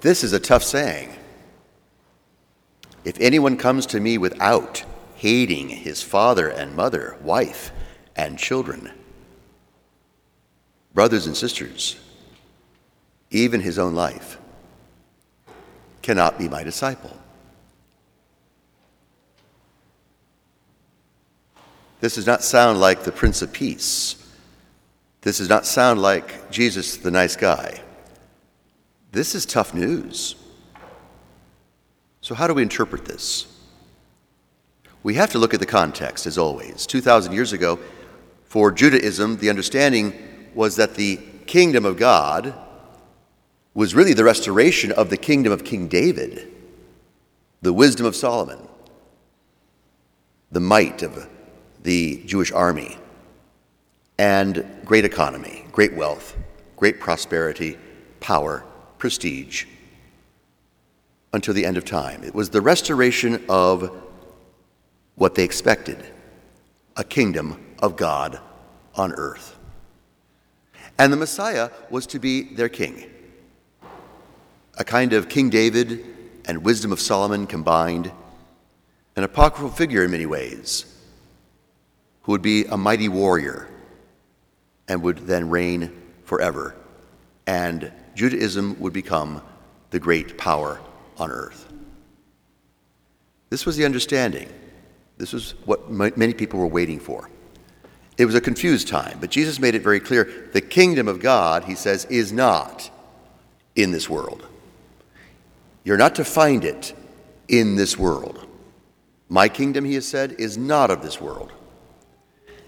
This is a tough saying. If anyone comes to me without hating his father and mother, wife and children, brothers and sisters, even his own life, cannot be my disciple. This does not sound like the Prince of Peace. This does not sound like Jesus, the nice guy. This is tough news. So, how do we interpret this? We have to look at the context, as always. 2,000 years ago, for Judaism, the understanding was that the kingdom of God was really the restoration of the kingdom of King David, the wisdom of Solomon, the might of the Jewish army, and great economy, great wealth, great prosperity, power, prestige, until the end of time. It was the restoration of what they expected a kingdom of God on earth. And the Messiah was to be their king a kind of King David and wisdom of Solomon combined, an apocryphal figure in many ways, who would be a mighty warrior and would then reign forever. And Judaism would become the great power on earth. This was the understanding. This was what many people were waiting for. It was a confused time, but Jesus made it very clear the kingdom of God, he says, is not in this world. You're not to find it in this world. My kingdom, he has said, is not of this world.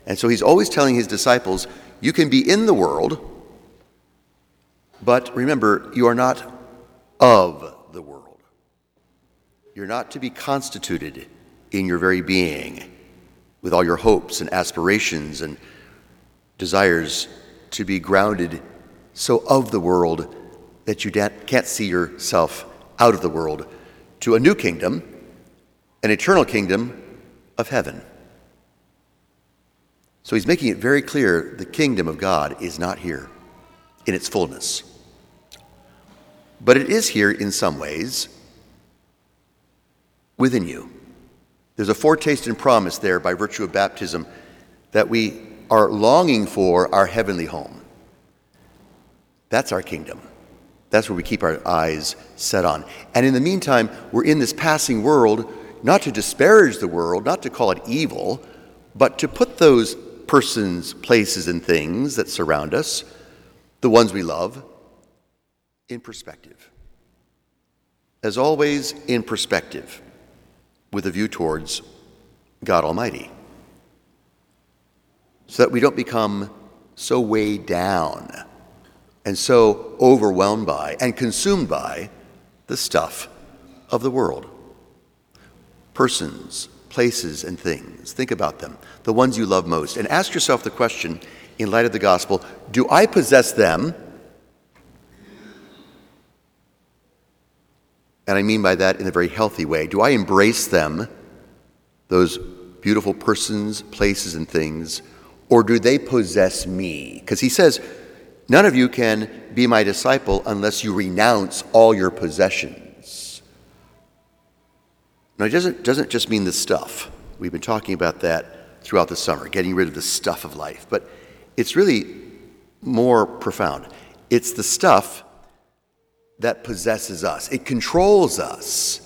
And so he's always telling his disciples, you can be in the world, but remember, you are not of the world. You're not to be constituted in your very being with all your hopes and aspirations and desires to be grounded so of the world that you can't see yourself out of the world to a new kingdom, an eternal kingdom of heaven. So he's making it very clear the kingdom of God is not here in its fullness. But it is here in some ways within you. There's a foretaste and promise there by virtue of baptism that we are longing for our heavenly home. That's our kingdom. That's where we keep our eyes set on. And in the meantime, we're in this passing world, not to disparage the world, not to call it evil, but to put those persons, places, and things that surround us, the ones we love, in perspective. As always, in perspective, with a view towards God Almighty. So that we don't become so weighed down and so overwhelmed by and consumed by the stuff of the world. Persons, places, and things. Think about them, the ones you love most, and ask yourself the question in light of the gospel do I possess them? And I mean by that in a very healthy way. Do I embrace them, those beautiful persons, places, and things, or do they possess me? Because he says, None of you can be my disciple unless you renounce all your possessions. Now, it doesn't, doesn't just mean the stuff. We've been talking about that throughout the summer, getting rid of the stuff of life. But it's really more profound. It's the stuff that possesses us, it controls us.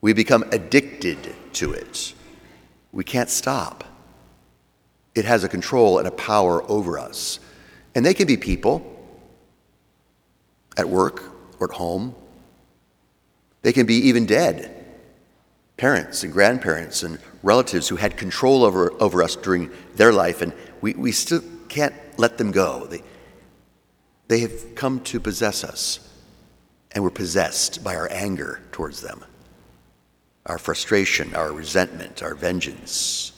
We become addicted to it. We can't stop. It has a control and a power over us. And they can be people at work or at home. They can be even dead parents and grandparents and relatives who had control over, over us during their life, and we, we still can't let them go. They, they have come to possess us, and we're possessed by our anger towards them, our frustration, our resentment, our vengeance.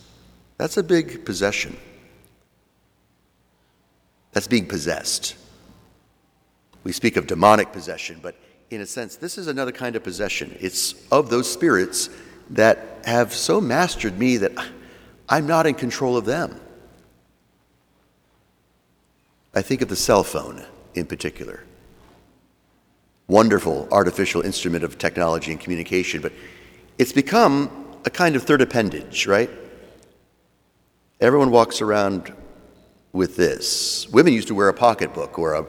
That's a big possession. That's being possessed. We speak of demonic possession, but in a sense, this is another kind of possession. It's of those spirits that have so mastered me that I'm not in control of them. I think of the cell phone in particular. Wonderful artificial instrument of technology and communication, but it's become a kind of third appendage, right? Everyone walks around with this. Women used to wear a pocketbook or a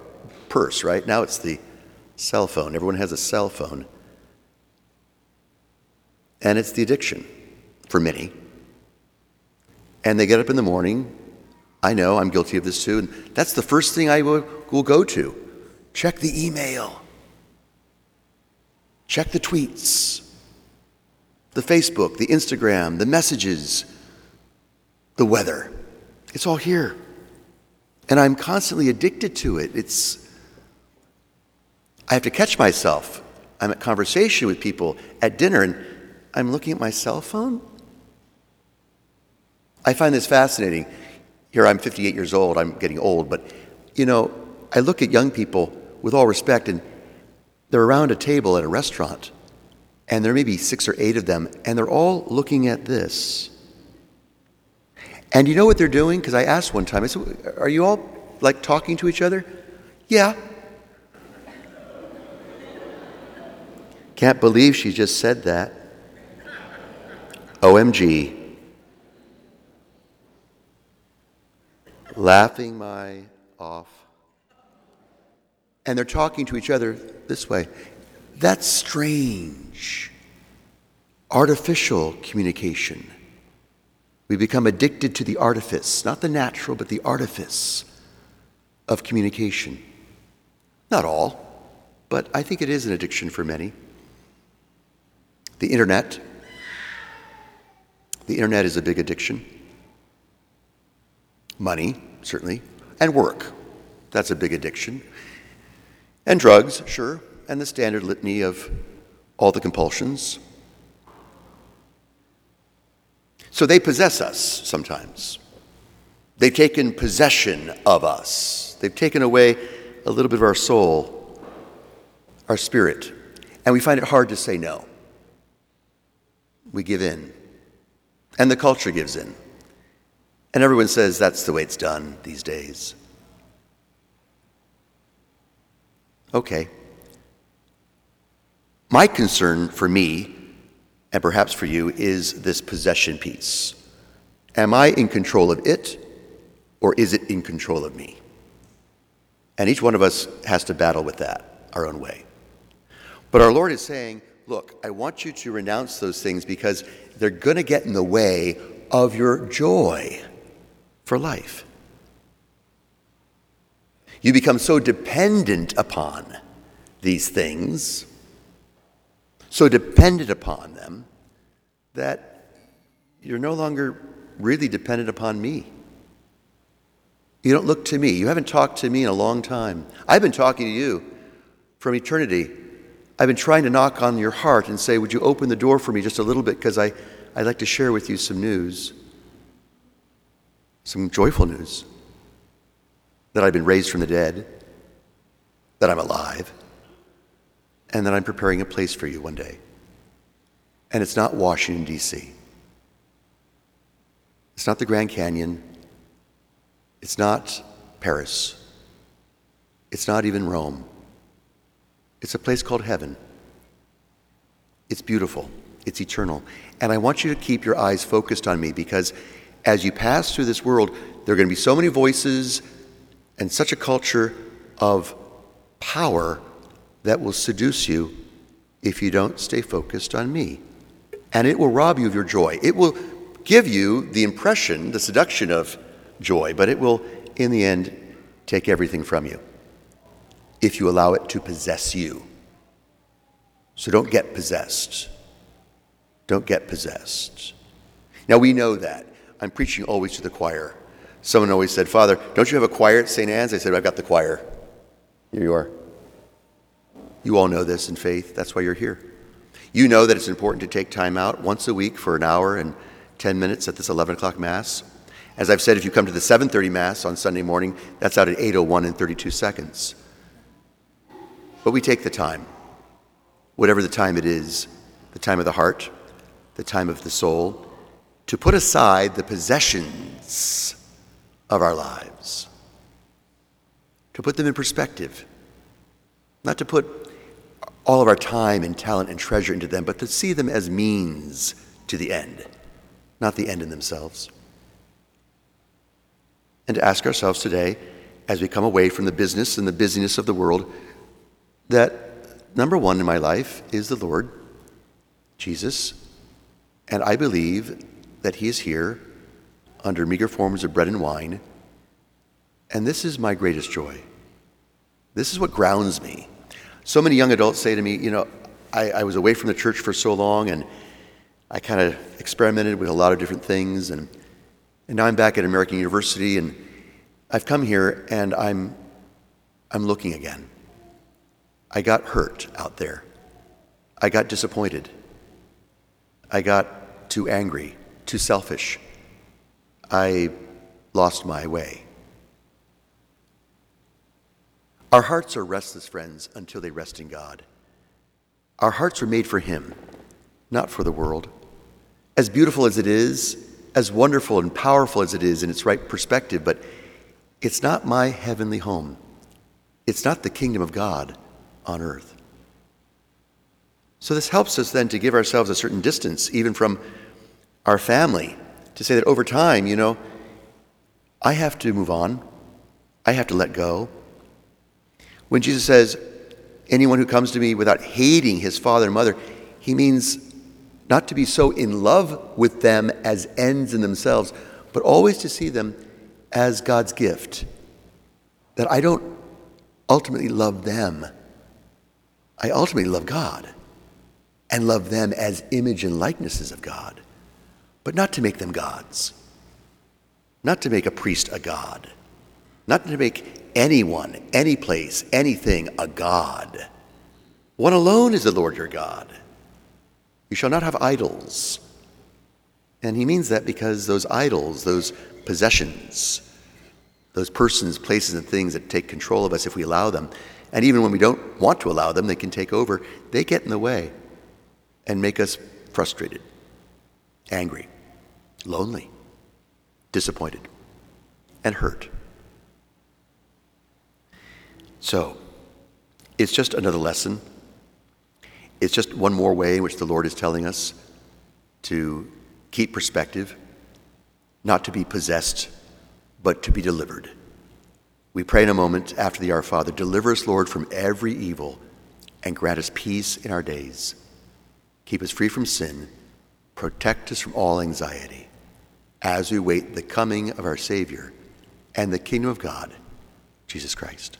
purse, right? Now it's the cell phone. Everyone has a cell phone. And it's the addiction for many. And they get up in the morning. I know I'm guilty of this too. And that's the first thing I will, will go to check the email, check the tweets, the Facebook, the Instagram, the messages, the weather. It's all here. And I'm constantly addicted to it. It's I have to catch myself. I'm at conversation with people at dinner and I'm looking at my cell phone. I find this fascinating. Here I'm 58 years old, I'm getting old, but you know, I look at young people with all respect and they're around a table at a restaurant and there may be six or eight of them and they're all looking at this. And you know what they're doing? Because I asked one time, I said, Are you all like talking to each other? Yeah. Can't believe she just said that. OMG. Laughing my off. And they're talking to each other this way. That's strange. Artificial communication. We become addicted to the artifice, not the natural, but the artifice of communication. Not all, but I think it is an addiction for many. The internet. The internet is a big addiction. Money, certainly, and work. That's a big addiction. And drugs, sure, and the standard litany of all the compulsions. So they possess us sometimes. They've taken possession of us. They've taken away a little bit of our soul, our spirit, and we find it hard to say no. We give in, and the culture gives in. And everyone says that's the way it's done these days. Okay. My concern for me and perhaps for you, is this possession piece. Am I in control of it, or is it in control of me? And each one of us has to battle with that our own way. But our Lord is saying, Look, I want you to renounce those things because they're going to get in the way of your joy for life. You become so dependent upon these things so dependent upon them that you're no longer really dependent upon me. You don't look to me. You haven't talked to me in a long time. I've been talking to you from eternity. I've been trying to knock on your heart and say, Would you open the door for me just a little bit? Because I'd like to share with you some news, some joyful news that I've been raised from the dead, that I'm alive and that I'm preparing a place for you one day. And it's not Washington, D.C., it's not the Grand Canyon, it's not Paris, it's not even Rome. It's a place called heaven. It's beautiful, it's eternal. And I want you to keep your eyes focused on me because as you pass through this world, there are going to be so many voices and such a culture of power that will seduce you if you don't stay focused on me. And it will rob you of your joy. It will give you the impression, the seduction of joy, but it will, in the end, take everything from you if you allow it to possess you. So don't get possessed. Don't get possessed. Now we know that. I'm preaching always to the choir. Someone always said, Father, don't you have a choir at St. Anne's? I said, I've got the choir. Here you are. You all know this in faith. That's why you're here. You know that it's important to take time out once a week for an hour and 10 minutes at this 11 o'clock Mass. As I've said, if you come to the 7:30 Mass on Sunday morning, that's out at 8:01 and 32 seconds. But we take the time, whatever the time it is, the time of the heart, the time of the soul, to put aside the possessions of our lives, to put them in perspective, not to put all of our time and talent and treasure into them, but to see them as means to the end, not the end in themselves. And to ask ourselves today, as we come away from the business and the busyness of the world, that number one in my life is the Lord, Jesus, and I believe that He is here under meager forms of bread and wine, and this is my greatest joy. This is what grounds me. So many young adults say to me, you know, I, I was away from the church for so long and I kind of experimented with a lot of different things and, and now I'm back at American University and I've come here and I'm, I'm looking again. I got hurt out there. I got disappointed. I got too angry, too selfish. I lost my way. Our hearts are restless, friends, until they rest in God. Our hearts are made for Him, not for the world. As beautiful as it is, as wonderful and powerful as it is in its right perspective, but it's not my heavenly home. It's not the kingdom of God on earth. So, this helps us then to give ourselves a certain distance, even from our family, to say that over time, you know, I have to move on, I have to let go. When Jesus says, anyone who comes to me without hating his father and mother, he means not to be so in love with them as ends in themselves, but always to see them as God's gift. That I don't ultimately love them, I ultimately love God and love them as image and likenesses of God, but not to make them gods, not to make a priest a god, not to make anyone, any place, anything a God. One alone is the Lord your God. You shall not have idols. And he means that because those idols, those possessions, those persons, places, and things that take control of us if we allow them, and even when we don't want to allow them, they can take over, they get in the way and make us frustrated, angry, lonely, disappointed, and hurt. So, it's just another lesson. It's just one more way in which the Lord is telling us to keep perspective, not to be possessed, but to be delivered. We pray in a moment after the Our Father Deliver us, Lord, from every evil and grant us peace in our days. Keep us free from sin. Protect us from all anxiety as we wait the coming of our Savior and the kingdom of God, Jesus Christ.